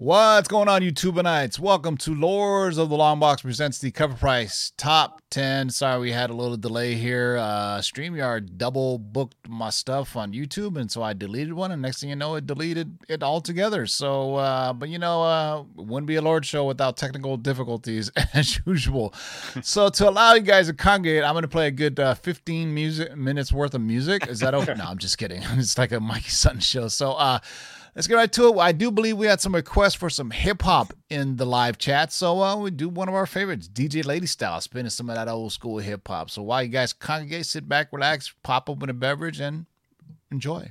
What's going on, YouTubeites? Welcome to Lords of the Long Box presents the cover price top 10. Sorry, we had a little delay here. Uh, StreamYard double booked my stuff on YouTube, and so I deleted one, and next thing you know, it deleted it altogether. So, uh, but you know, uh, wouldn't be a Lord show without technical difficulties as usual. so, to allow you guys to congregate, I'm going to play a good uh, 15 music minutes worth of music. Is that okay? no, I'm just kidding. It's like a Mikey Sutton show. So, uh, Let's get right to it. I do believe we had some requests for some hip hop in the live chat. So uh, we do one of our favorites, DJ Lady Style, spinning some of that old school hip hop. So while you guys congregate, sit back, relax, pop open a beverage, and enjoy.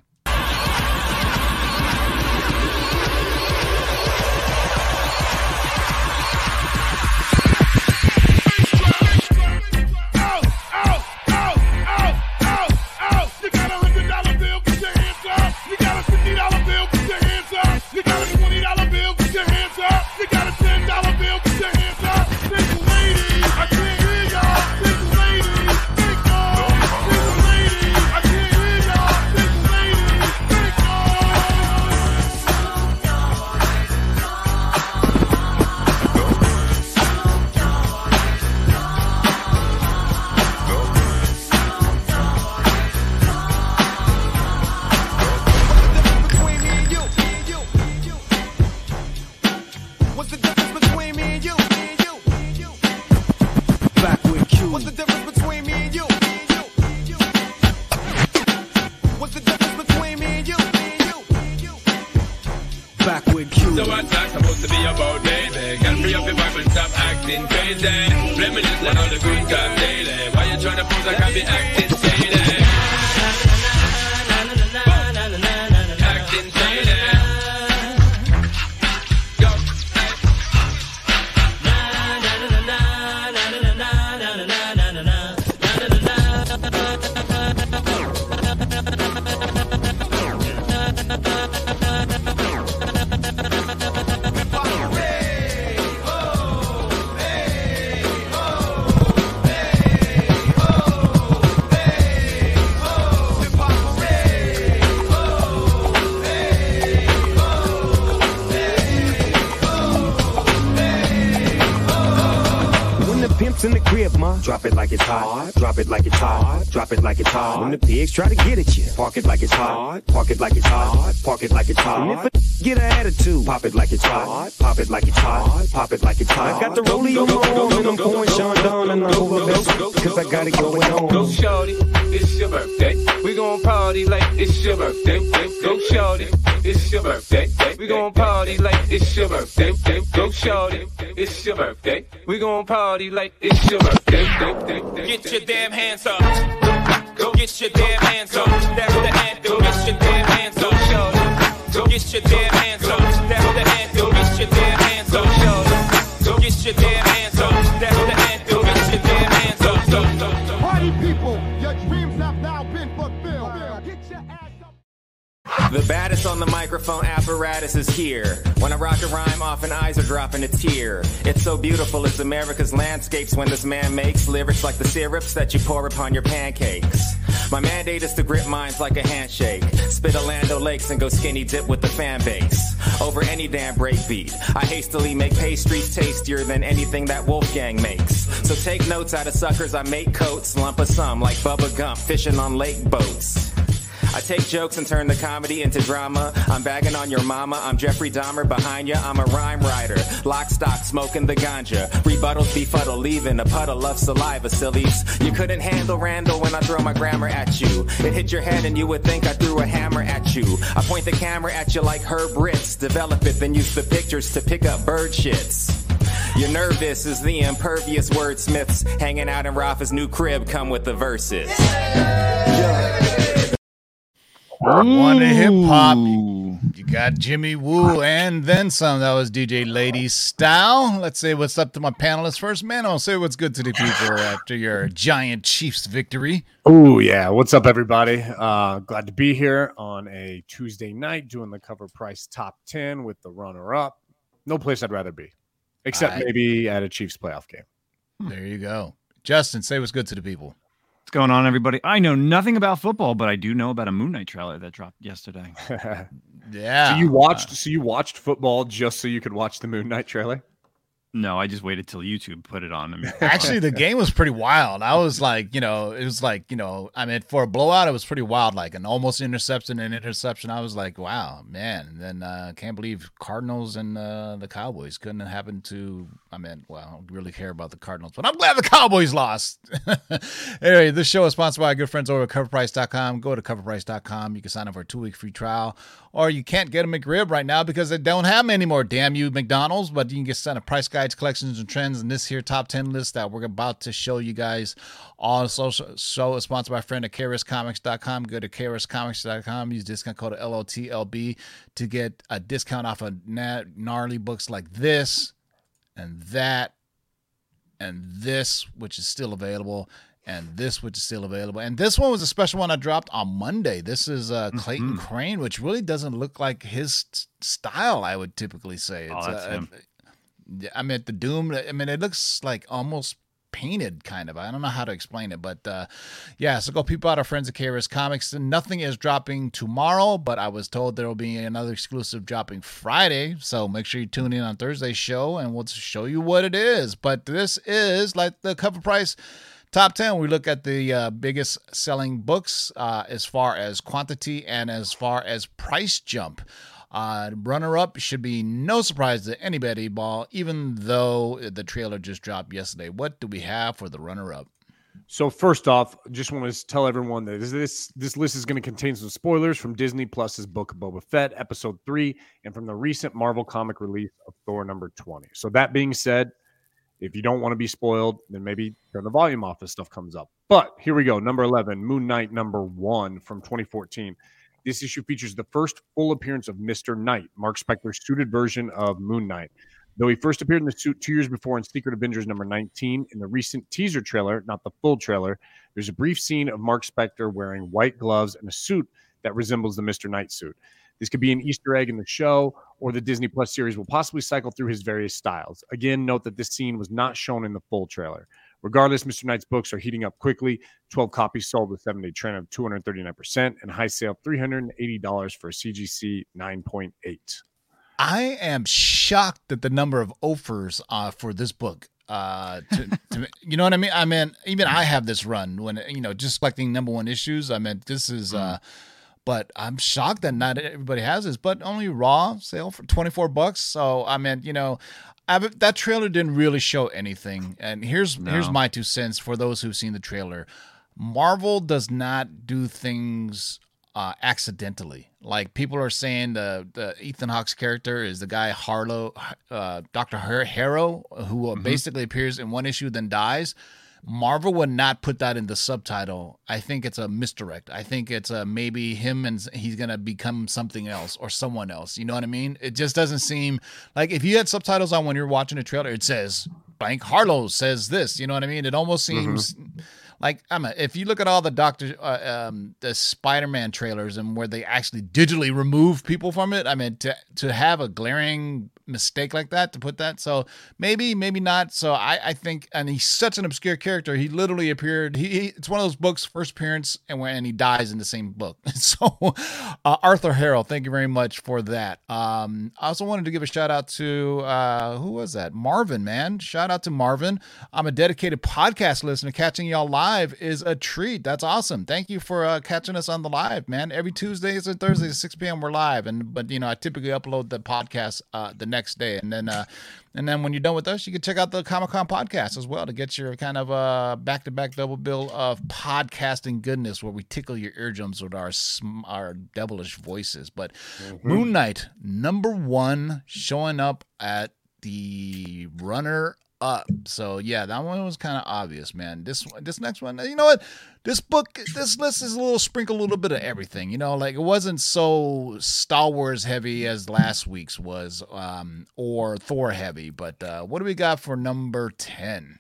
Try to get at you. Park it like it's hot. Park it like it's hot. Park it like it's hot. And if a get an attitude, pop it like it's hot. Pop it like it's hot. Pop it like it's hot. I got the rollie on and I'm pouring Chandon and I'm over cause I got it going on. Go shorty, it's your birthday. We gon' party like it's your birthday. Go shorty, it's your birthday. We gon' party like it's your birthday. Go shorty, it's your birthday. We gon' party like it's your birthday. Get your damn hands up. Go get your damn hands up. That's the anthem. Get your damn hands up. Go get your damn hands up. That's the anthem. Microphone apparatus is here. When I rock a rhyme, often eyes are dropping a tear. It's so beautiful, it's America's landscapes when this man makes lyrics like the syrups that you pour upon your pancakes. My mandate is to grip minds like a handshake. Spit a Lando Lakes and go skinny dip with the fan base. Over any damn breakbeat. I hastily make pastries tastier than anything that Wolfgang makes. So take notes out of suckers, I make coats, lump of some like Bubba Gump, fishing on lake boats. I take jokes and turn the comedy into drama. I'm bagging on your mama. I'm Jeffrey Dahmer behind ya. I'm a rhyme writer. Lock, stock, smoking the ganja. Rebuttals befuddle, leaving a puddle of saliva, sillies. You couldn't handle Randall when I throw my grammar at you. It hit your head and you would think I threw a hammer at you. I point the camera at you like Herb Ritts. Develop it, then use the pictures to pick up bird shits. You're nervous is the impervious wordsmiths hanging out in Rafa's new crib come with the verses. One hip hop. You got Jimmy Woo and then some. That was DJ Lady Style. Let's say what's up to my panelists first. Man, I'll say what's good to the people after your giant Chiefs victory. Oh yeah, what's up, everybody? Uh, glad to be here on a Tuesday night doing the cover price top ten with the runner up. No place I'd rather be, except maybe at a Chiefs playoff game. There you go, Justin. Say what's good to the people. What's going on, everybody? I know nothing about football, but I do know about a Moon Knight trailer that dropped yesterday. Yeah. so you watched Uh, so you watched football just so you could watch the Moon Knight trailer? No, I just waited till YouTube put it on. I mean, Actually, the game was pretty wild. I was like, you know, it was like, you know, I mean, for a blowout, it was pretty wild. Like an almost interception and interception. I was like, wow, man. And then uh, can't believe Cardinals and uh, the Cowboys couldn't have happened to. I mean, well, I don't really care about the Cardinals, but I'm glad the Cowboys lost. anyway, this show is sponsored by our good friends over at CoverPrice.com. Go to CoverPrice.com. You can sign up for a two week free trial, or you can't get a McRib right now because they don't have them anymore. Damn you, McDonald's! But you can get sent a price collections, and trends. And this here top ten list that we're about to show you guys. Also, show is sponsored by friend at KRSComics.com. Go to KRSComics.com. Use discount code LOTLB to get a discount off of na- gnarly books like this and that and this, which is still available, and this, which is still available. And this one was a special one I dropped on Monday. This is uh, Clayton Crain, which really doesn't look like his s- style, I would typically say. Oh, that's uh, him. I mean, the Doom, I mean, it looks like almost painted kind of. I don't know how to explain it, but uh, yeah, so go peep out our friends at KRS Comics. Nothing is dropping tomorrow, but I was told there will be another exclusive dropping Friday. So make sure you tune in on Thursday's show and we'll show you what it is. But this is like the cover price top 10 we look at the uh, biggest selling books uh, as far as quantity and as far as price jump uh, runner up should be no surprise to anybody ball even though the trailer just dropped yesterday what do we have for the runner up So first off, just want to tell everyone that this this, list is going to contain some spoilers from Disney Plus's Book of Boba Fett, Episode Three, and from the recent Marvel comic release of Thor number twenty. So that being said, if you don't want to be spoiled, then maybe turn the volume off as stuff comes up. But here we go, number eleven, Moon Knight number one from 2014. This issue features the first full appearance of Mister Knight, Mark Spector's suited version of Moon Knight. Though he first appeared in the suit two years before in Secret Avengers number 19, in the recent teaser trailer, not the full trailer, there's a brief scene of Mark Spector wearing white gloves and a suit that resembles the Mr. Knight suit. This could be an Easter egg in the show, or the Disney Plus series will possibly cycle through his various styles. Again, note that this scene was not shown in the full trailer. Regardless, Mr. Knight's books are heating up quickly. 12 copies sold with seven day trend of 239% and high sale $380 for a CGC 9.8. i am shocked at the number of offers uh, for this book uh to, to, you know what i mean i mean even i have this run when you know just collecting number one issues i mean this is uh but I'm shocked that not everybody has this. But only Raw sale for 24 bucks. So I mean, you know, I, that trailer didn't really show anything. And here's here's my two cents for those who've seen the trailer. Marvel does not do things uh, accidentally. Like people are saying, the, the Ethan Hawke's character is the guy Harlow, uh, Doctor Harrow, who uh, basically appears in one issue then dies. Marvel would not put that in the subtitle. I think it's a misdirect. I think it's a maybe him and he's gonna become something else or someone else. You know what I mean? It just doesn't seem like if you had subtitles on when you're watching a trailer, it says Blank Harlow says this. You know what I mean? It almost seems like I'm a, if you look at all the Doctor uh, um, the Spider-Man trailers and where they actually digitally remove people from it. I mean to to have a glaring mistake like that to put that. So maybe maybe not. So i i think and he's such an obscure character. He literally appeared he, he it's one of those books first appearance and when and he dies in the same book. So uh, arthur harrell thank you very much for that. Um i also wanted to give a shout out to uh who was that? Marvin man. Shout out to marvin. I'm a dedicated podcast listener. Catching y'all live is a treat. That's awesome. Thank you for uh, catching us on the live man. Every tuesdays and thursdays at 6 p.m we're live. And but you know i typically upload the podcast uh the next day. And then uh and then when you're done with us you can check out the comic-con podcast as well to get your kind of uh back-to-back double bill of podcasting goodness where we tickle your eardrums with our sm- our devilish voices. But moon knight number one showing up at the runner up. So yeah, that one was kind of obvious, man. This one- this next one, you know what? This book, this list is a little sprinkle, a little bit of everything. You know, like it wasn't so Star Wars heavy as last week's was, um, or Thor heavy. But uh, what do we got for number ten?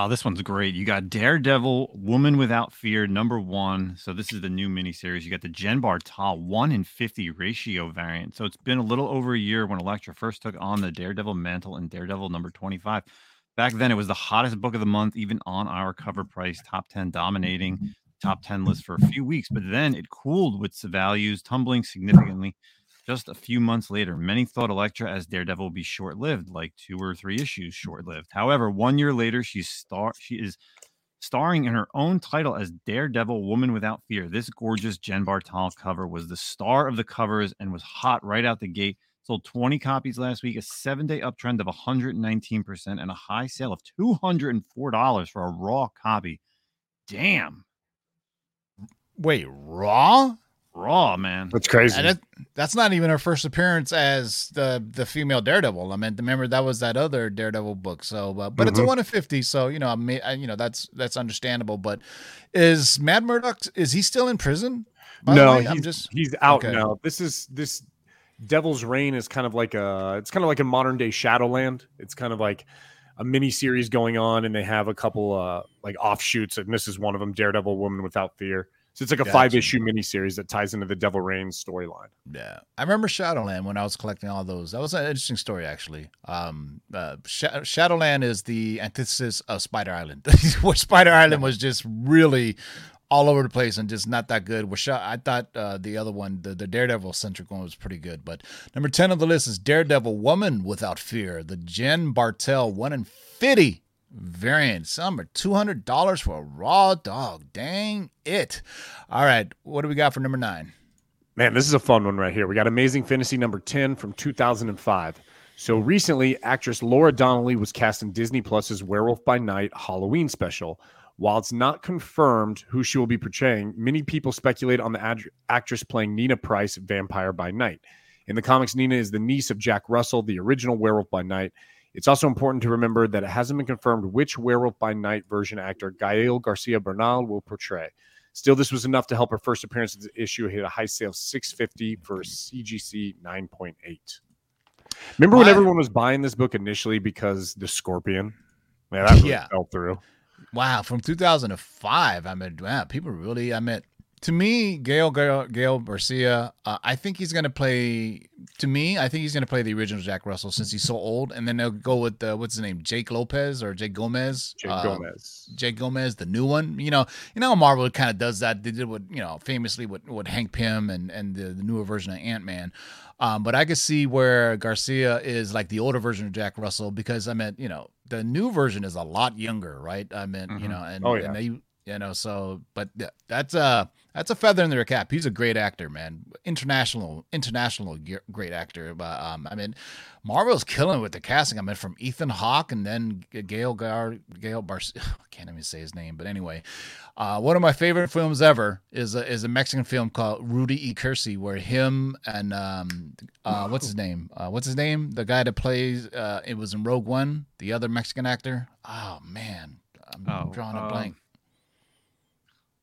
Oh, this one's great. You got Daredevil, Woman Without Fear, number one. So this is the new miniseries. You got the Jen Bartel one in fifty ratio variant. So it's been a little over a year when Elektra first took on the Daredevil mantle in Daredevil number twenty-five. Back then, it was the hottest book of the month, even on our cover price, top 10 dominating top 10 list for a few weeks. But then it cooled with values tumbling significantly just a few months later. Many thought Elektra as Daredevil would be short lived, like two or three issues mm-hmm. short lived. However, one year later, she's star- she is starring in her own title as Daredevil Woman Without Fear. This gorgeous Jen Bartel cover was the star of the covers and was hot right out the gate. Sold 20 copies last week, a seven day uptrend of 119%, and a high sale of $204 for a raw copy. Damn. Wait, Raw? Raw, man. That's crazy. And it, that's not even her first appearance as the the female Daredevil. I mean, remember that was that other Daredevil book. So, uh, but it's a Mhm. one of fifty. So you know, I mean, I, you know that's that's understandable. But is Matt Murdock? Is he still in prison? no, he's, I'm just he's out okay. now. This is this Devil's Reign is kind of like a it's kind of like a modern day Shadowland. It's kind of like a mini series going on, and they have a couple uh like offshoots, and this is one of them, Daredevil Woman Without Fear. So it's like a Gotcha. five issue mini series that ties into the Devil Reign storyline. Yeah, I remember Shadowland when I was collecting all those. That was an interesting story, actually. Um, uh, Sh- Shadowland is the antithesis of Spider Island, where Spider Island was just really all over the place and just not that good. Where Sha- I thought uh, the other one, the, the Daredevil centric one, was pretty good. But number ten on the list is Daredevil Woman Without Fear, the Jen Bartel one in fifty variant. Some are two hundred dollars for a raw dog. Dang it! All right, what do we got for number nine? Man, this is a fun one right here. We got Amazing Fantasy number 10 from 2005. So recently, actress Laura Donnelly was cast in Disney Plus's Werewolf by Night Halloween special. While it's not confirmed who she will be portraying, many people speculate on the ad- actress playing Nina Price, Vampire by Night. In the comics, Nina is the niece of Jack Russell, the original Werewolf by Night. It's also important to remember that it hasn't been confirmed which Werewolf by Night version actor Gael Garcia Bernal will portray. Still, this was enough to help her first appearance of the issue hit a high sale of 650 for a CGC 9.8. Remember when everyone was buying this book initially because the Scorpion? Man, that really Yeah. fell through. Wow, from 2005. I mean, wow, people really. I mean, to me, Gail Gail, Gail Garcia. Uh, I think he's gonna play. To me, I think he's gonna play the original Jack Russell since he's so old, and then they'll go with uh, what's his name, Jake Lopez or Jake Gomez. Jake Uh, Gomez. Jake Gomez, the new one. You know, you know, Marvel kind of does that. They did what you know, famously with, with Hank Pym and and the, the newer version of Ant Man. Um, but I could see where Garcia is like the older version of Jack Russell because I meant you know the new version is a lot younger, right? I meant you Mhm. know, and, Oh, yeah. and they you know so but th- that's a that's a feather in their cap. He's a great actor, man. International international great actor. But um, I mean, Marvel's killing with the casting. I mean, from Ethan Hawke and then Gail Gar Gail Bar. I can't even say his name, but anyway, uh, one of my favorite films ever is a, is a Mexican film called Rudy E. Cursi, where him and um, uh, what's his name? Uh, what's his name? The guy that plays uh, it was in Rogue One, the other Mexican actor. Oh man, I'm Oh, drawing a um, blank.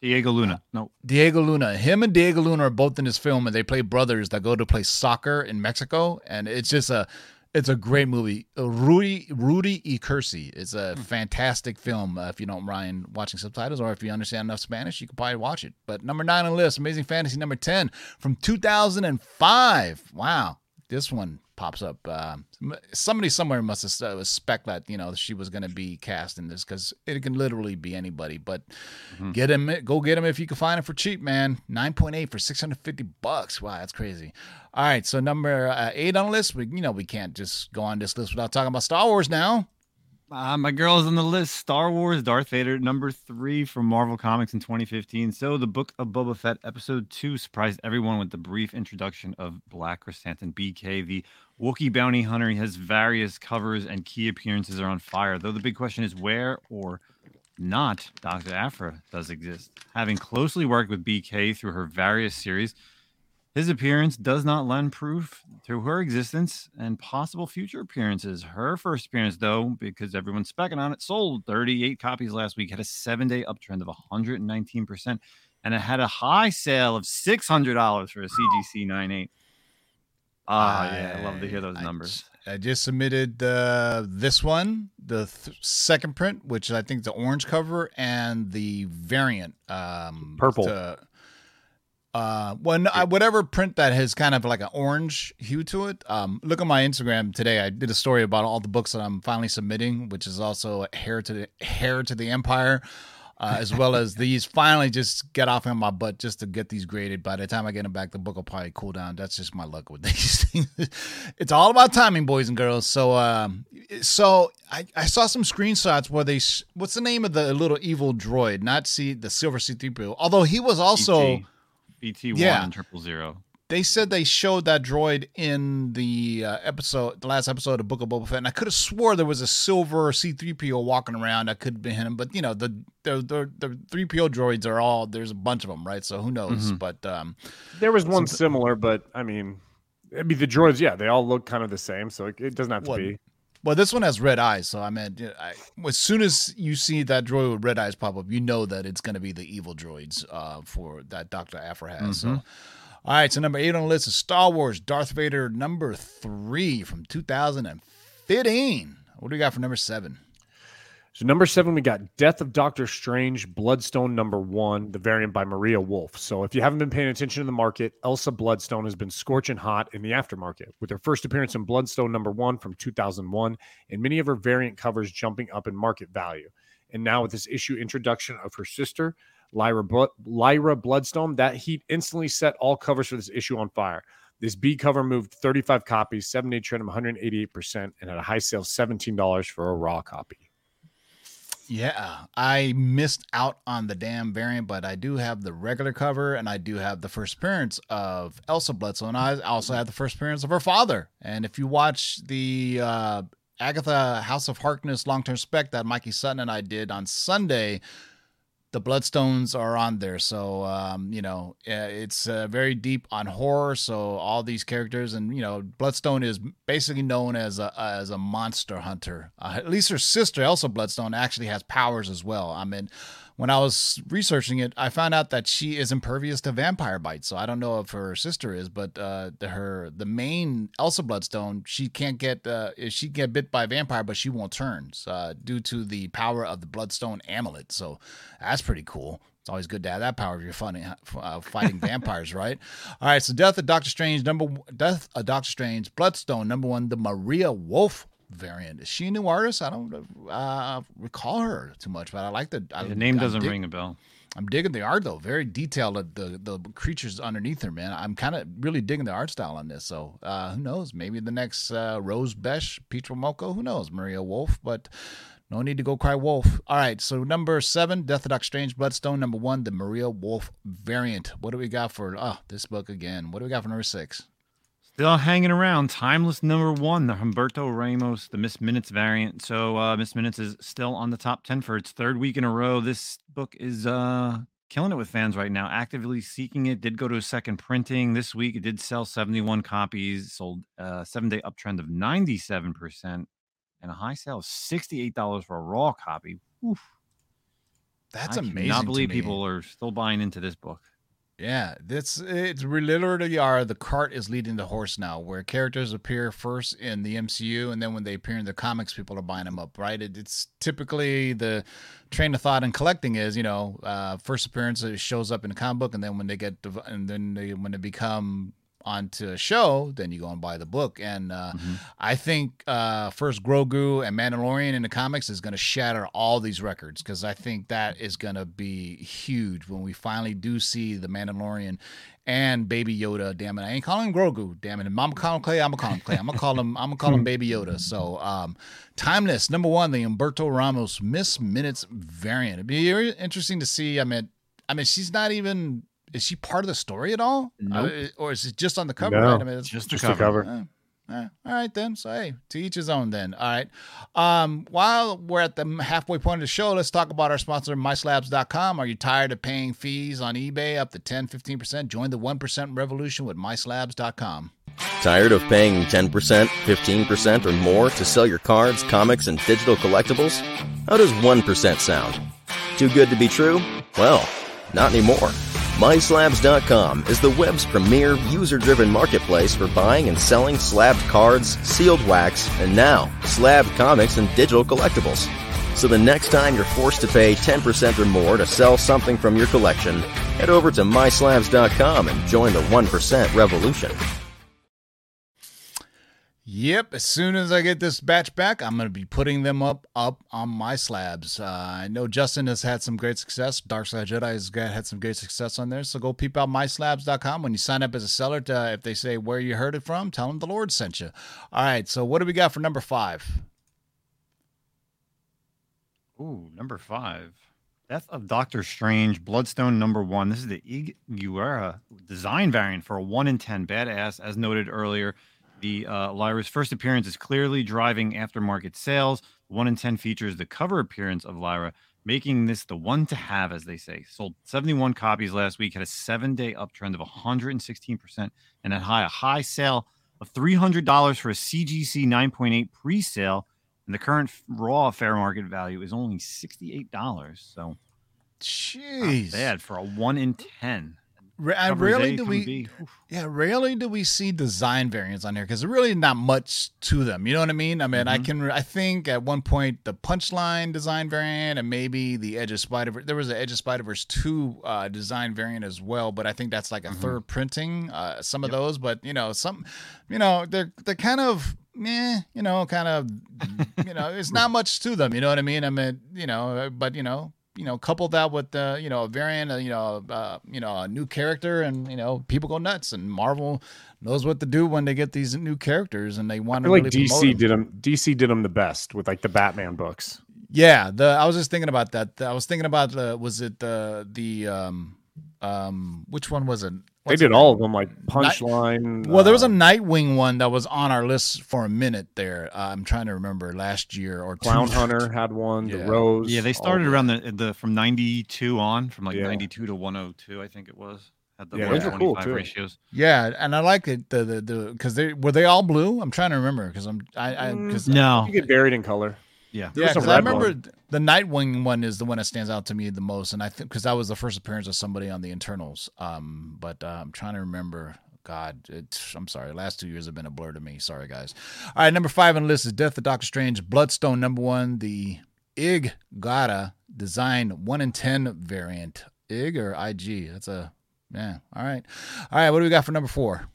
Diego Luna. No. Diego Luna. Him and Diego Luna are both in this film, and they play brothers that go to play soccer in Mexico, and it's just a, it's a great movie. Uh, Rudy Rudy y Cursi. It's a fantastic film. Uh, if you don't mind watching subtitles, or if you understand enough Spanish, you can probably watch it. But number nine on the list, Amazing Fantasy number ten from two thousand and five. Wow, this one pops up. Um, somebody somewhere must have uh, spec that you know she was going to be cast in this because it can literally be anybody. But get him, go get him if you can find him for cheap, man. Nine point eight for six hundred fifty bucks. Wow, that's crazy. All right, so number uh, eight on the list. We you know we can't just go on this list without talking about Star Wars now. Uh, my girl is on the list. Star Wars Darth Vader, number three from Marvel Comics in 2015. So, the Book of Boba Fett, episode two, surprised everyone with the brief introduction of Black Krrsantan BK, the Wookiee bounty hunter. He has various covers and key appearances are on fire. Though the big question is where or not Dr. Aphra does exist. Having closely worked with BK through her various series, his appearance does not lend proof to her existence and possible future appearances. Her first appearance, though, because everyone's specking on it, sold 38 copies last week, had a seven day uptrend of 119%, and it had a high sale of $600 for a CGC 98. Ah, yeah, I love to hear those I- numbers. I just submitted uh, this one, the th- second print, which I think the orange cover and the variant, um, Purple. to- Uh, when I, whatever print that has kind of like an orange hue to it. Um, look at my Instagram today. I did a story about all the books that I'm finally submitting, which is also heir to the heir to the empire. Uh, as well as these finally just get off on my butt just to get these graded. By the time I get them back, the book will probably cool down. That's just my luck with these things. it's all about timing, boys and girls. So, um, so I, I saw some screenshots where they, sh- what's the name of the little evil droid? Not see the silver C3PO, although he was also. BT one Yeah. and triple zero. They said they showed that droid in the uh, episode, the last episode of Book of Boba Fett, and I could have swore there was a silver C-3PO walking around. That could have been him, but you know the the the, the 3PO droids are all there's a bunch of them, right? So who knows? Mhm. But um, There was one similar, but I mean, I mean the droids. Yeah, they all look kind of the same, so it, it doesn't have to What- be. Well, this one has red eyes, so I mean, I, as soon as you see that droid with red eyes pop up, you know that it's going to be the evil droids uh, for that Doctor Aphra has. So. All right, so number eight on the list is Star Wars Darth Vader number three from 2015. What do we got for number seven? So number seven, we got Death of Doctor Strange, Bloodstone number one, the variant by Maria Wolf. So if you haven't been paying attention to the market, Elsa Bloodstone has been scorching hot in the aftermarket with her first appearance in Bloodstone number one from 2001, and many of her variant covers jumping up in market value. And now with this issue introduction of her sister, Lyra, Lyra Bloodstone, that heat instantly set all covers for this issue on fire. This B cover moved 35 copies, seven day trend of 188%, and at a high sale, $17 for a raw copy. Yeah, I missed out on the damn variant, but I do have the regular cover, and I do have the first appearance of Elsa Bloodstone, and I also have the first appearance of her father. And if you watch the uh, Agatha House of Harkness long term spec that Mikey Sutton and I did on Sunday, the Bloodstones are on there. So, um, you know, uh, it's uh, very deep on horror. So, all these characters, and, you know, Bloodstone is basically known as a, as a monster hunter. Uh, at least her sister, Elsa Bloodstone, actually has powers as well. I mean, when I was researching it, I found out that she is impervious to vampire bites. So I don't know if her sister is, but uh, the, her the main Elsa Bloodstone, she can't get uh, she get bit by a vampire, but she won't turn uh, due to the power of the Bloodstone amulet. So that's pretty cool. It's always good to have that power if you're fighting, uh, fighting vampires, right? All right, so Death of Doctor Strange, number Death of Doctor Strange, Bloodstone, number one, the Maria Wolf variant. Is she a new artist? I don't uh, recall her too much, but I like the. I, The name doesn't dig- ring a bell. I'm digging the art though, very detailed. uh, The the creatures underneath her, man. I'm kind of really digging the art style on this. So uh, who knows? Maybe the next uh, Rose Besch, Peach Momoko. Who knows? Maria Wolf, but. No need to go cry wolf. All right, so number seven, Death of Doctor Strange, Bloodstone. Number one, the Maria Wolf variant. What do we got for oh this book again? What do we got for number six? Still hanging around. Timeless number one, the Humberto Ramos, the Miss Minutes variant. So uh, Miss Minutes is still on the top 10 for its third week in a row. This book is uh, killing it with fans right now, actively seeking it. Did go to a second printing this week. It did sell 71 copies, sold a seven day uptrend of 97%, and a high sale of $68 for a raw copy. Oof. That's I amazing. I cannot believe people are still buying into this book. Yeah, this it's we literally are the cart is leading the horse now, where characters appear first in the MCU, and then when they appear in the comics, people are buying them up. Right? It, it's typically the train of thought in collecting is you know uh, first appearance it shows up in the comic book, and then when they get and then they, when they become onto a show, then you go and buy the book. And uh, I think uh, first Grogu and Mandalorian in the comics is going to shatter all these records because I think that is going to be huge when we finally do see the Mandalorian and Baby Yoda. Damn it, I ain't calling him Grogu. Damn it, I'm gonna call him Clay. I'm gonna call him Clay. I'm gonna call him. I'm gonna call him Baby Yoda. So, um, timeless number one, the Humberto Ramos Miss Minutes variant. It'd be interesting to see. I mean, I mean, she's not even. Is she part of the story at all? Nope. Uh, or is it just on the cover? No, right? I mean, it's Just the Just the cover. cover. uh, uh, all right then. So hey, to each his own then. All right. Um, while we're at the halfway point of the show, let's talk about our sponsor, MySlabs.com. Are you tired of paying fees on eBay up to 10, 15%? Join the 1% revolution with MySlabs.com. Tired of paying 10%, 15%, or more to sell your cards, comics, and digital collectibles? How does 1% sound? Too good to be true? Well, not anymore. MySlabs.com is the web's premier user driven marketplace for buying and selling slabbed cards, sealed wax, and now slabbed comics and digital collectibles. So the next time you're forced to pay 10% or more to sell something from your collection, Head over to myslabs.com and join the 1% revolution. Yep. As soon as I get this batch back, I'm going to be putting them up up on my slabs. Uh, I know Justin has had some great success. Dark Side Jedi has got, had some great success on there. So go peep out myslabs.com. When you sign up as a seller, to, if they say where you heard it from, tell them the Lord sent you. All right. So what do we got for number five? Ooh, number five. Death of Doctor Strange, Bloodstone number one. This is the Ig Guara design variant for a one in ten badass. As noted earlier, the uh, Lyra's first appearance is clearly driving aftermarket sales. One in ten features the cover appearance of Lyra, making this the one to have, as they say. Sold 71 copies last week, had a seven day uptrend of 116%, and had high, a high sale of $300 for a CGC 9.8 pre sale and the current raw fair market value is only sixty-eight dollars. So, jeez, bad for a one in ten. I rarely do we, yeah, rarely do we see design variants on here because really not much to them. You know what I mean? I mean, mm-hmm. I can, I think at one point the Punchline design variant and maybe the Edge of Spider Verse. There was an Edge of Spider Verse two uh, design variant as well, but I think that's like a mm-hmm. third printing. Uh, some of yep. those, but you know, some, you know, they're they're kind of meh, you know, kind of, you know, it's not much to them. You know what I mean? I mean, you know, but you know, you know, couple that with uh, you know a variant, uh, you know, uh, you know, a new character, and you know, people go nuts. And Marvel knows what to do when they get these new characters, and they want to. like really DC did them. DC did them the best with like the Batman books. Yeah, the I was just thinking about that. I was thinking about the was it the the um um which one was it? What's they did all of them, like Punchline. Night, well, there was a uh, Nightwing one that was on our list for a minute there. Uh, I'm trying to remember last year or Clown two. Hunter had one. Yeah. The Rose. Yeah, they started around the the from 92 on, from like yeah. 92 to 102, I think it was. Had the yeah, those are cool too. ratios. Yeah, and I like it the the the because they were they all blue. I'm trying to remember because I'm I because no, you get buried in color. Yeah, yeah. Because I remember one. the Nightwing one is the one that stands out to me the most, and I think because that was the first appearance of somebody on the internals. Um, but uh, I'm trying to remember. God, it's, I'm sorry. Last two years have been a blur to me. Sorry, guys. All right, number five on the list is Death of Doctor Strange, Bloodstone. Number one, the Ig Guara design one in ten variant. Ig or IG? That's a yeah. All right, all right. What do we got for number four?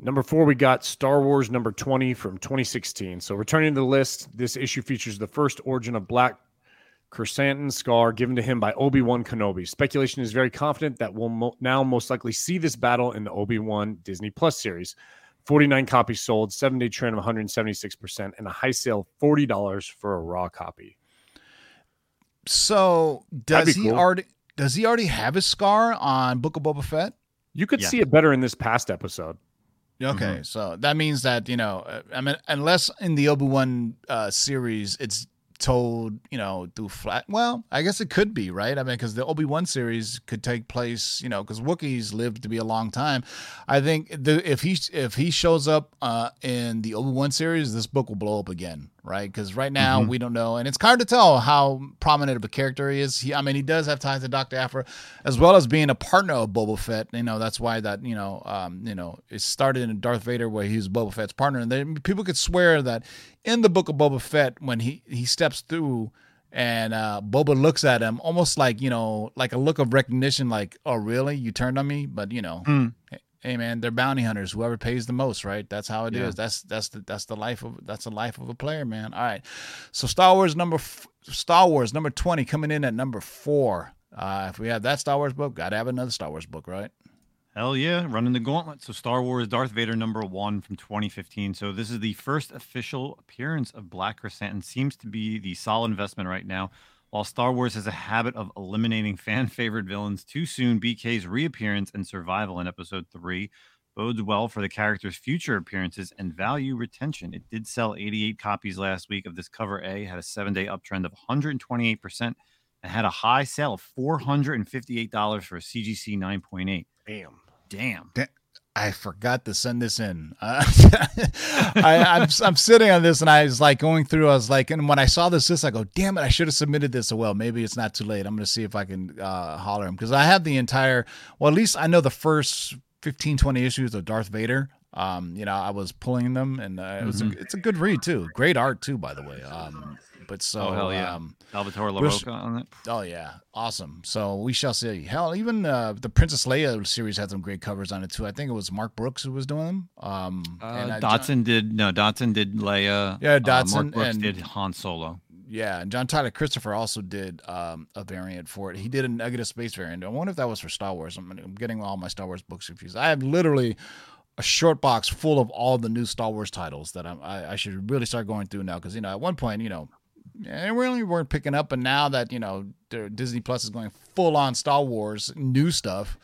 Number four, we got Star Wars number 20 from 2016. So, returning to the list, this issue features the first origin of Black Krrsantan scar given to him by Obi Wan Kenobi. Speculation is very confident that we'll mo- now most likely see this battle in the Obi Wan Disney Plus series. 49 copies sold, seven day trend of 176%, and a high sale of $40 for a raw copy. So, does he cool. already does he already have his scar on Book of Boba Fett? You could yeah. see it better in this past episode. Okay, mm-hmm. so that means that you know, uh, I mean, unless in the Obi Wan uh, series it's told, you know, through flat. Well, I guess it could be right. I mean, because the Obi Wan series could take place, you know, because Wookiees lived to be a long time. I think the, if he if he shows up uh, in the Obi Wan series, this book will blow up again right? Because right now mm-hmm. we don't know, and it's hard to tell how prominent of a character he is. He, I mean, he does have ties to Doctor Aphra, as well as being a partner of Boba Fett. You know, that's why that you know, um, you know, it started in Darth Vader where he was Boba Fett's partner, and then people could swear that in the book of Boba Fett when he he steps through. And uh, Boba looks at him almost like you know, like a look of recognition, like, "Oh, really? You turned on me?" But you know, mm hey man, they're bounty hunters. Whoever pays the most, right? That's how it yeah. is. That's that's the that's the life of that's the life of a player, man. All right. So Star Wars number f- Star Wars number twenty coming in at number four. Uh, if we have that Star Wars book, gotta have another Star Wars book, right? Hell yeah, running the gauntlet. So Star Wars Darth Vader number one from 2015. So this is the first official appearance of Black Krrsantan. Seems to be the solid investment right now. While Star Wars has a habit of eliminating fan favorite villains too soon, BK's reappearance and survival in episode three bodes well for the character's future appearances and value retention. It did sell 88 copies last week of this cover A, had a seven day uptrend of 128%, and had a high sale of $458 for a CGC 9.8. Damn. Damn. I forgot to send this in. Uh, I, am sitting on this and I was like going through. I was like, and when I saw this list, I go, "Damn it! I should have submitted this." Well, maybe it's not too late. I'm going to see if I can uh, holler him because I have the entire. Well, at least I know the first 15, 20 issues of Darth Vader. Um, you know, I was pulling them, and uh, it was a, it's a good read too. Great art too, by the way. Um, but so oh hell yeah, um, Larroca on it. Oh yeah, awesome. So we shall see. Hell, even uh, the Princess Leia series had some great covers on it too. I think it was Mark Brooks who was doing them. Um, and Uh, uh, Dodson did no. Dodson did Leia. Yeah, uh, Dodson Mark Brooks and- did Han Solo. Yeah, and John Tyler Christopher also did um, a variant for it. He did a negative space variant. I wonder if that was for Star Wars. I'm, I'm getting all my Star Wars books confused. I have literally a short box full of all the new Star Wars titles that I'm, I, I should really start going through now. Because you know, at one point, you know, eh, and we really weren't picking up, but now that you know Disney Plus is going full on Star Wars new stuff,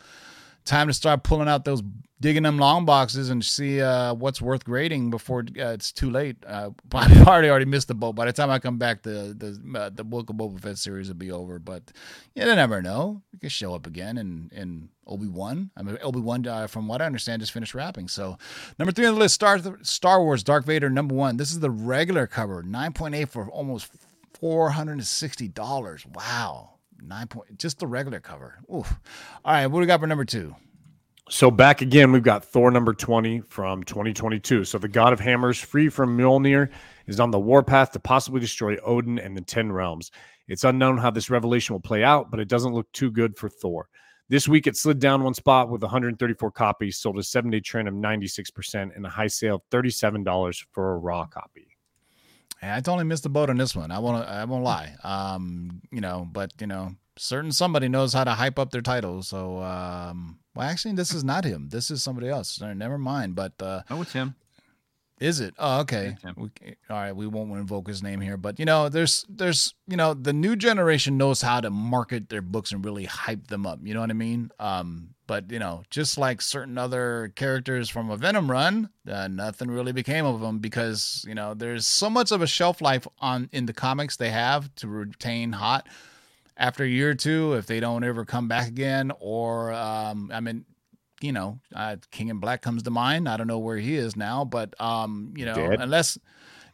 time to start pulling out those digging them long boxes and see uh, what's worth grading before uh, it's too late. Uh, I've already already missed the boat. By the time I come back, the the uh, the book of Boba Fett series will be over. But you never know; it could show up again and in Obi Wan. I mean, Obi Wan, uh, from what I understand, just finished wrapping. So number three on the list, Star Star Wars Dark Vader number one. This is the regular cover, nine point eight for almost four hundred and sixty dollars. Wow. Nine point, just the regular cover. Oof. All right, what do we got for number two? So back again, we've got Thor number 20 from 2022. So the God of Hammers, free from Mjolnir, is on the warpath to possibly destroy Odin and the Ten Realms. It's unknown how this revelation will play out, but it doesn't look too good for Thor. This week, it slid down one spot with 134 copies, sold a seven day trend of 96%, and a high sale of $37 for a raw copy. I totally missed the boat on this one. I won't. I won't lie. Um, you know, but you know, certain somebody knows how to hype up their titles. So, um, well, actually, this is not him. This is somebody else. Never mind. But uh, Oh, it's him. Is it? Oh, okay. We, all right. We won't invoke his name here, but you know, there's, there's, you know, the new generation knows how to market their books and really hype them up. You know what I mean? Um, but you know, just like certain other characters from a Venom run, uh, nothing really became of them because you know there's so much of a shelf life on in the comics they have to retain hot after a year or two if they don't ever come back again or um, I mean you know, uh, King in Black comes to mind. I don't know where he is now, but um, you know, Dead. unless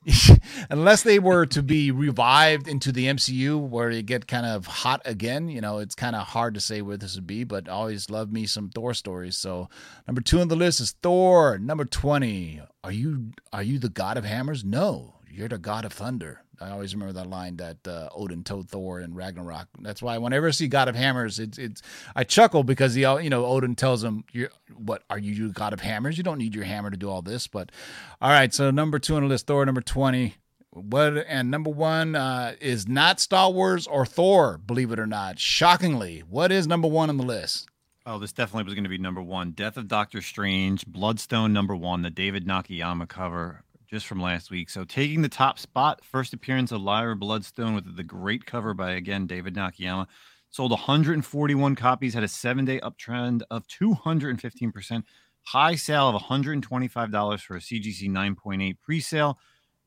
unless they were to be revived into the MCU where they get kind of hot again, you know, it's kind of hard to say where this would be. But I always love me some Thor stories. So number two on the list is Thor. Number twenty. Are you are you the god of hammers? No, you're the god of thunder. I always remember that line that uh, Odin told Thor in Ragnarok. That's why whenever I see God of Hammers, it's it's I chuckle because he you know Odin tells him, "You're what are you, you God of Hammers? You don't need your hammer to do all this." But all right, so number two on the list, Thor. Number twenty. What and number one uh, is not Star Wars or Thor, believe it or not. Shockingly, what is number one on the list? Oh, this definitely was going to be number one. Death of Doctor Strange, Bloodstone number one, the David Nakayama cover just from last week. So taking the top spot, first appearance of Lyra Bloodstone with the great cover by again David Nakayama. Sold 141 copies, had a seven day uptrend of 215%. High sale of $125 for a CGC 9.8 pre sale.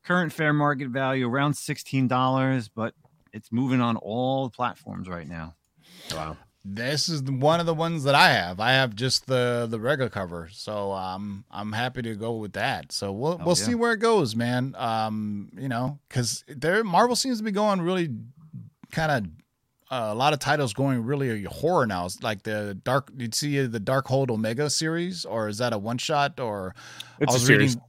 Current fair market value around $16, but it's moving on all platforms right now. Wow. This is one of the ones that I have. I have just the the regular cover, so um, I'm happy to go with that. So we'll Oh, we'll yeah. see where it goes, man. Um, you know, because there Marvel seems to be going really kind of uh, a lot of titles going really horror now. It's like the dark. You'd see the Darkhold Omega series, or is that a one shot? Or It's I a was series. reading.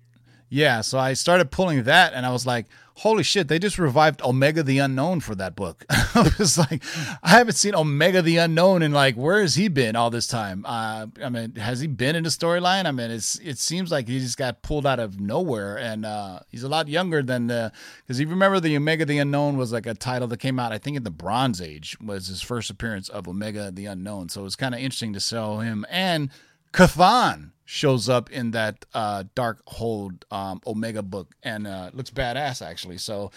Yeah, so I started pulling that, and I was like, "Holy shit!" They just revived Omega the Unknown for that book. I was like, I haven't seen Omega the Unknown in like, where has he been all this time? Uh, I mean, has he been in the storyline? I mean, it's it seems like he just got pulled out of nowhere, and uh, he's a lot younger than the. Because you remember the Omega the Unknown was like a title that came out, I think, in the Bronze Age was his first appearance of Omega the Unknown. So it was kind of interesting to show him and Kathan shows up in that uh, Darkhold um, Omega book and uh, looks badass actually. So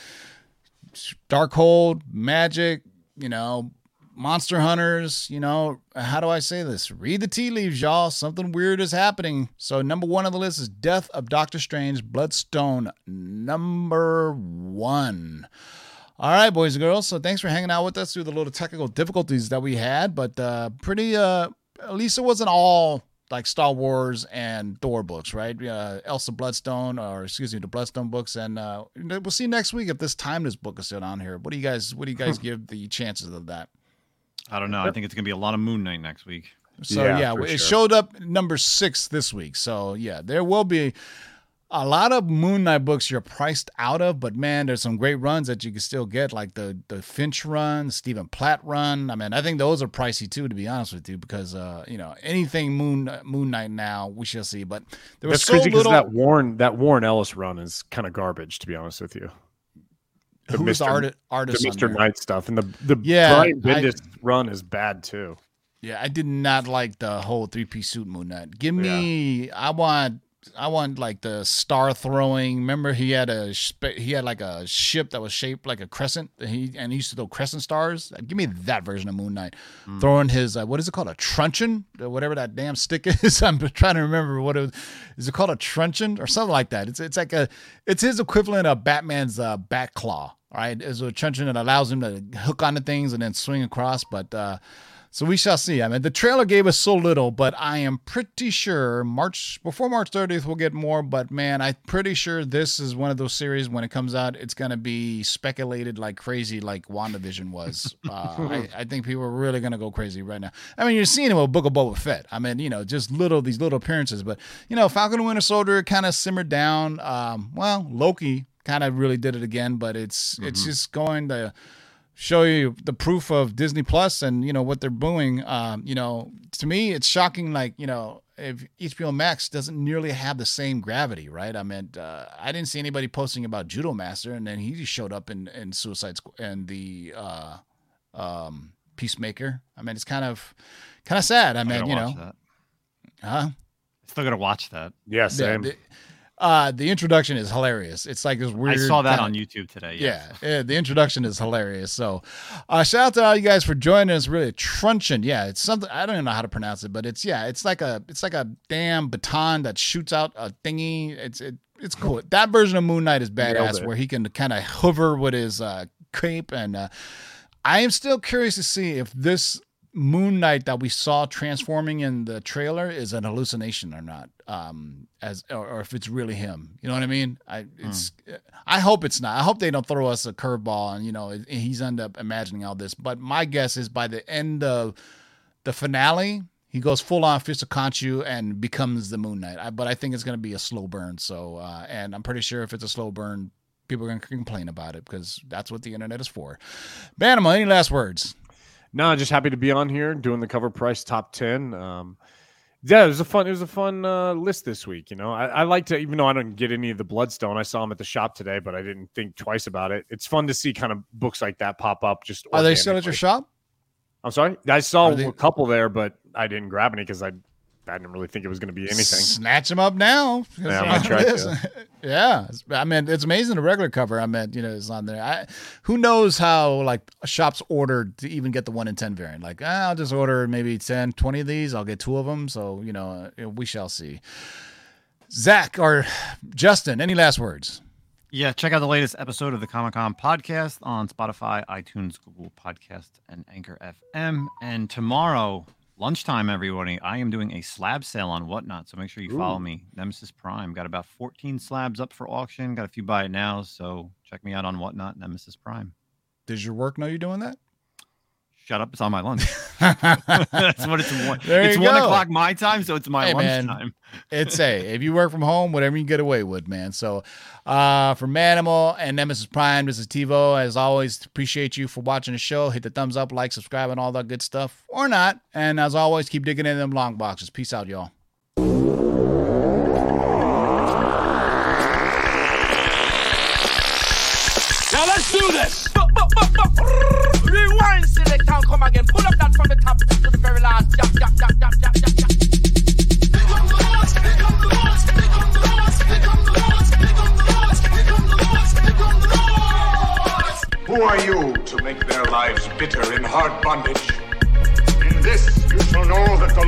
Darkhold, magic, you know, monster hunters, you know, how do I say this? Read the tea leaves, y'all. Something weird is happening. So number one on the list is Death of Doctor Strange, Bloodstone, number one. All right, boys and girls. So thanks for hanging out with us through the little technical difficulties that we had, but uh, pretty. Uh, at least it wasn't all like Star Wars and Thor books, right? Uh, Elsa Bloodstone, or excuse me, the Bloodstone books, and uh, we'll see next week if this timeless book is still on here. What do you guys? What do you guys give the chances of that? I don't know. I think it's going to be a lot of Moon Knight next week. So Yeah, yeah, it sure. showed up number six this week. So yeah, there will be a lot of Moon Knight books you're priced out of, but man, there's some great runs that you can still get, like the the Finch run, Stephen Platt run. I mean, I think those are pricey too, to be honest with you, because uh, you know anything Moon Moon Knight now we shall see. But there was That's so crazy little. that Warren that Warren Ellis run is kind of garbage, to be honest with you. The Who's Mr. arti- artist? the Mr. Knight stuff and the the Yeah, Brian I- Bendis run is bad too. Yeah, I did not like the whole three piece suit Moon Knight. Give me, I want, I want like the star throwing. Remember, he had a he had like a ship that was shaped like a crescent. that He and he used to throw crescent stars. Give me that version of Moon Knight, throwing his uh, what is it called a truncheon, Uh, whatever that damn stick is. I'm trying to remember what it was. Is it called a truncheon or something like that? It's it's like a it's his equivalent of Batman's uh, bat claw. Right, it's a truncheon that allows him to hook onto things and then swing across, but. uh so we shall see. I mean, the trailer gave us so little, but I am pretty sure March before March 30th we'll get more. But man, I'm pretty sure this is one of those series when it comes out, it's gonna be speculated like crazy, like WandaVision was. Uh, I, I think people are really gonna go crazy right now. I mean, you're seeing it with Book of Boba Fett. I mean, you know, just little these little appearances, but you know, Falcon and Winter Soldier kind of simmered down. Um, well, Loki kind of really did it again, but it's it's just going to show you the proof of Disney Plus and you know what they're booing. Um, you know, to me, it's shocking. Like you know, if HBO Max doesn't nearly have the same gravity, right? I mean, uh, I didn't see anybody posting about Judomaster, and then he just showed up in in Suicide Squad and the uh, um, Peacemaker. I mean, it's kind of kind of sad. I I mean, gotta you know, that. huh? Still gotta watch that. Yeah, Yeah, same. the, uh, the introduction is hilarious. It's like this weird. I saw that kinda- on YouTube today. Yeah, yes. yeah, the introduction is hilarious. So, uh, shout out to all you guys for joining us. Really, truncheon. Yeah, it's something I don't even know how to pronounce it, but it's yeah, it's like a it's like a damn baton that shoots out a thingy. It's it, it's cool. That version of Moon Knight is badass, where he can kind of hover with his uh, cape, and uh, I am still curious to see if this Moon Knight that we saw transforming in the trailer is an hallucination or not. Um, as or, or if it's really him. You know what I mean? I it's I hope it's not. I hope they don't throw us a curveball and you know he's end up imagining all this. But my guess is by the end of the finale, he goes full on Fist of Khonshu and becomes the Moon Knight. I, but I think it's going to be a slow burn. So, uh, and I'm pretty sure if it's a slow burn, people are going to complain about it because that's what the internet is for. Manimal, any last words? No, just happy to be on here doing the cover price top ten. Um, yeah, it was a fun. It was a fun uh, list this week. You know, I, I like to, even though I don't get any of the Bloodstone. I saw them at the shop today, but I didn't think twice about it. It's fun to see kind of books like that pop up. Just Are they still at your shop? I'm sorry, I saw they- a couple there, but I didn't grab any because I, I didn't really think it was going to be anything. Snatch them up now. Yeah, I'm try to. yeah, I mean it's amazing the regular cover. I mean, you know, it's on there. I, who knows how like shops ordered to even get the one in ten variant? Like, ah, I'll just order maybe 10, 20 of these. I'll get two of them. So you know, uh, we shall see. Zach or Justin, any last words? Yeah, check out the latest episode of the Comic Con podcast on Spotify, iTunes, Google Podcast, and Anchor FM. And tomorrow, lunchtime, everybody, I am doing a slab sale on Whatnot. So make sure you follow me. Nemesis Prime. Got about 14 slabs up for auction. Got a few buy it now. So check me out on Whatnot, Nemesis Prime. Does your work know you're doing that? Shut up. It's on my lunch. That's what it's. One, There it's you one go. o'clock my time, so it's my Hey, man. lunchtime. it's a if you work from home, whatever you get away with, man. So, uh, for Manimal and Nemesis Prime, this is TiVo. As always, appreciate you for watching the show. Hit the thumbs up, like, subscribe, and all that good stuff, or not. And as always, keep digging in them long boxes. Peace out, y'all. Now let's do this. Rewind, come again. Pull up that from the top to the very last. Who are you to make their lives bitter in hard bondage? In this you shall know that the